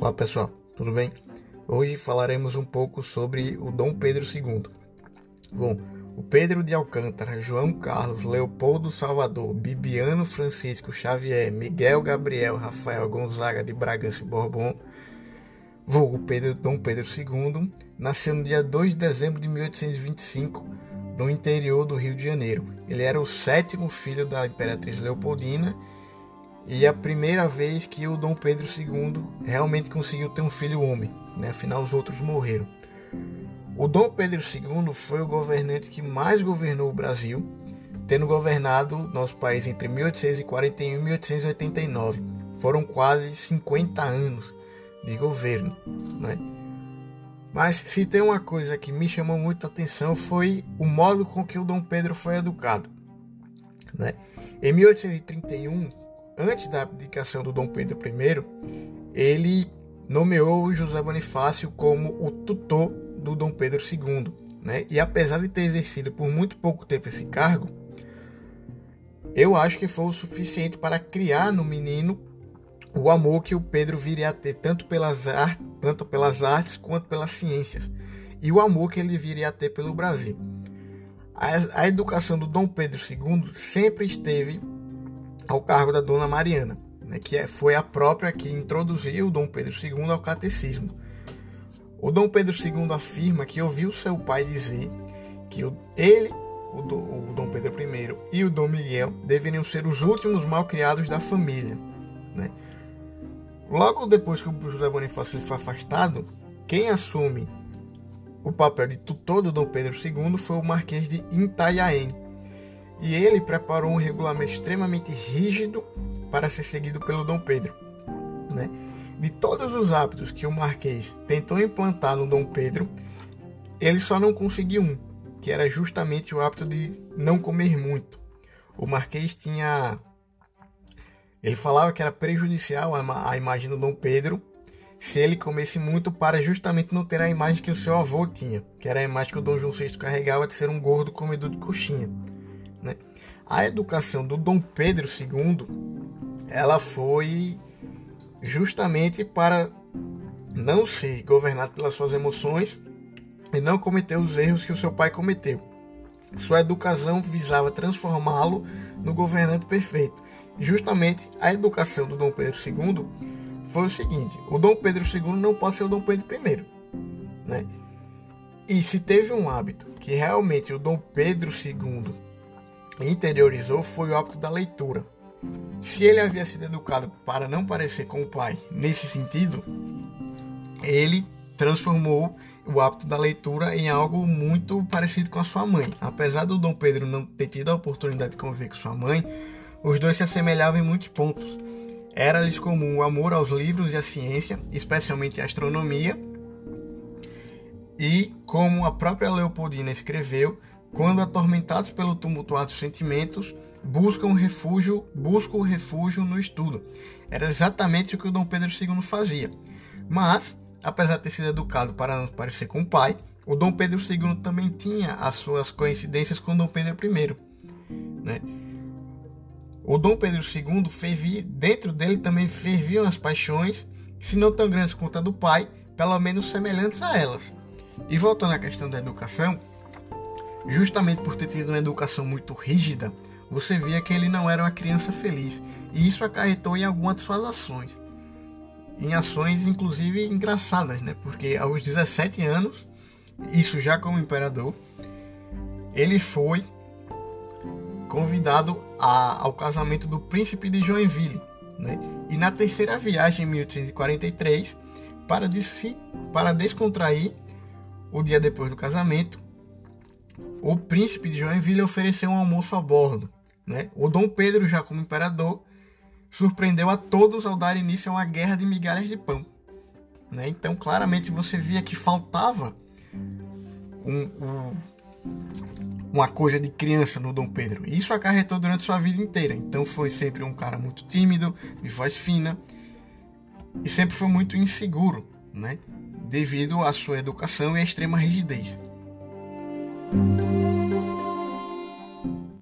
Olá pessoal, tudo bem? Hoje falaremos um pouco sobre o Dom Pedro II. Bom, o Pedro de Alcântara, João Carlos, Leopoldo Salvador, Bibiano Francisco Xavier, Miguel Gabriel Rafael Gonzaga de Bragança e Bourbon, vulgo Pedro, Dom Pedro II, nasceu no dia 2 de dezembro de 1825, no interior do Rio de Janeiro. Ele era o sétimo filho da Imperatriz Leopoldina e a primeira vez que o Dom Pedro II realmente conseguiu ter um filho homem, né? afinal os outros morreram. O Dom Pedro II foi o governante que mais governou o Brasil, tendo governado nosso país entre 1841 e 1889. Foram quase 50 anos de governo. Né? Mas se tem uma coisa que me chamou muita atenção foi o modo com que o Dom Pedro foi educado. Né? Em 1831, antes da abdicação do Dom Pedro I, ele nomeou José Bonifácio como o tutor do Dom Pedro II. Né? E apesar de ter exercido por muito pouco tempo esse cargo, eu acho que foi o suficiente para criar no menino o amor que o Pedro viria a ter tanto pelas, tanto pelas artes quanto pelas ciências, e o amor que ele viria a ter pelo Brasil. A, a educação do Dom Pedro II sempre esteve ao cargo da Dona Mariana, né, que é, foi a própria que introduziu Dom Pedro II ao catecismo. O Dom Pedro II afirma que ouviu seu pai dizer que ele, o Dom Pedro I e o Dom Miguel deveriam ser os últimos malcriados da família. Né? Logo depois que o José Bonifácio foi afastado, quem assume o papel de tutor do Dom Pedro II foi o Marquês de Itanhaém, e ele preparou um regulamento extremamente rígido para ser seguido pelo Dom Pedro. Né? De todos os hábitos que o Marquês tentou implantar no Dom Pedro, ele só não conseguiu um, que era justamente o hábito de não comer muito. O Marquês tinha. Ele falava que era prejudicial à imagem do Dom Pedro se ele comesse muito para justamente não ter a imagem que o seu avô tinha, que era a imagem que o Dom João VI carregava de ser um gordo comedor de coxinha. A educação do Dom Pedro II ela foi justamente para não ser governado pelas suas emoções e não cometer os erros que o seu pai cometeu. Sua educação visava transformá-lo no governante perfeito. Justamente a educação do Dom Pedro II foi o seguinte: o Dom Pedro II não pode ser o Dom Pedro I. Né? E se teve um hábito que realmente o Dom Pedro II interiorizou foi o hábito da leitura. Se ele havia sido educado para não parecer com o pai nesse sentido, ele transformou o hábito da leitura em algo muito parecido com a sua mãe. Apesar do Dom Pedro não ter tido a oportunidade de conviver com sua mãe, os dois se assemelhavam em muitos pontos. Era-lhes comum o amor aos livros e à ciência, especialmente a astronomia, e, como a própria Leopoldina escreveu, quando atormentados pelo tumultuados sentimentos, buscam refúgio, buscam refúgio no estudo. Era exatamente o que o Dom Pedro II fazia. Mas, apesar de ter sido educado para não parecer com o pai, o Dom Pedro II também tinha as suas coincidências com o Dom Pedro I. Né? O Dom Pedro II fervia, dentro dele também ferviam as paixões, se não tão grandes quanto a do pai, pelo menos semelhantes a elas. E voltando à questão da educação, justamente por ter tido uma educação muito rígida, você via que ele não era uma criança feliz. E isso acarretou em algumas de suas ações. Em ações, inclusive, engraçadas, né? Porque aos 17 anos, isso já como imperador, ele foi convidado a, ao casamento do príncipe de Joinville. Né? E na terceira viagem, em 1843, para, de para descontrair o dia depois do casamento, o príncipe de Joinville ofereceu um almoço a bordo. Né? O Dom Pedro, já como imperador, surpreendeu a todos ao dar início a uma guerra de migalhas de pão. Né? Então, claramente, você via que faltava um, um, uma coisa de criança no Dom Pedro. Isso acarretou durante sua vida inteira. Então, foi sempre um cara muito tímido, de voz fina, e sempre foi muito inseguro, né? devido à sua educação e à extrema rigidez.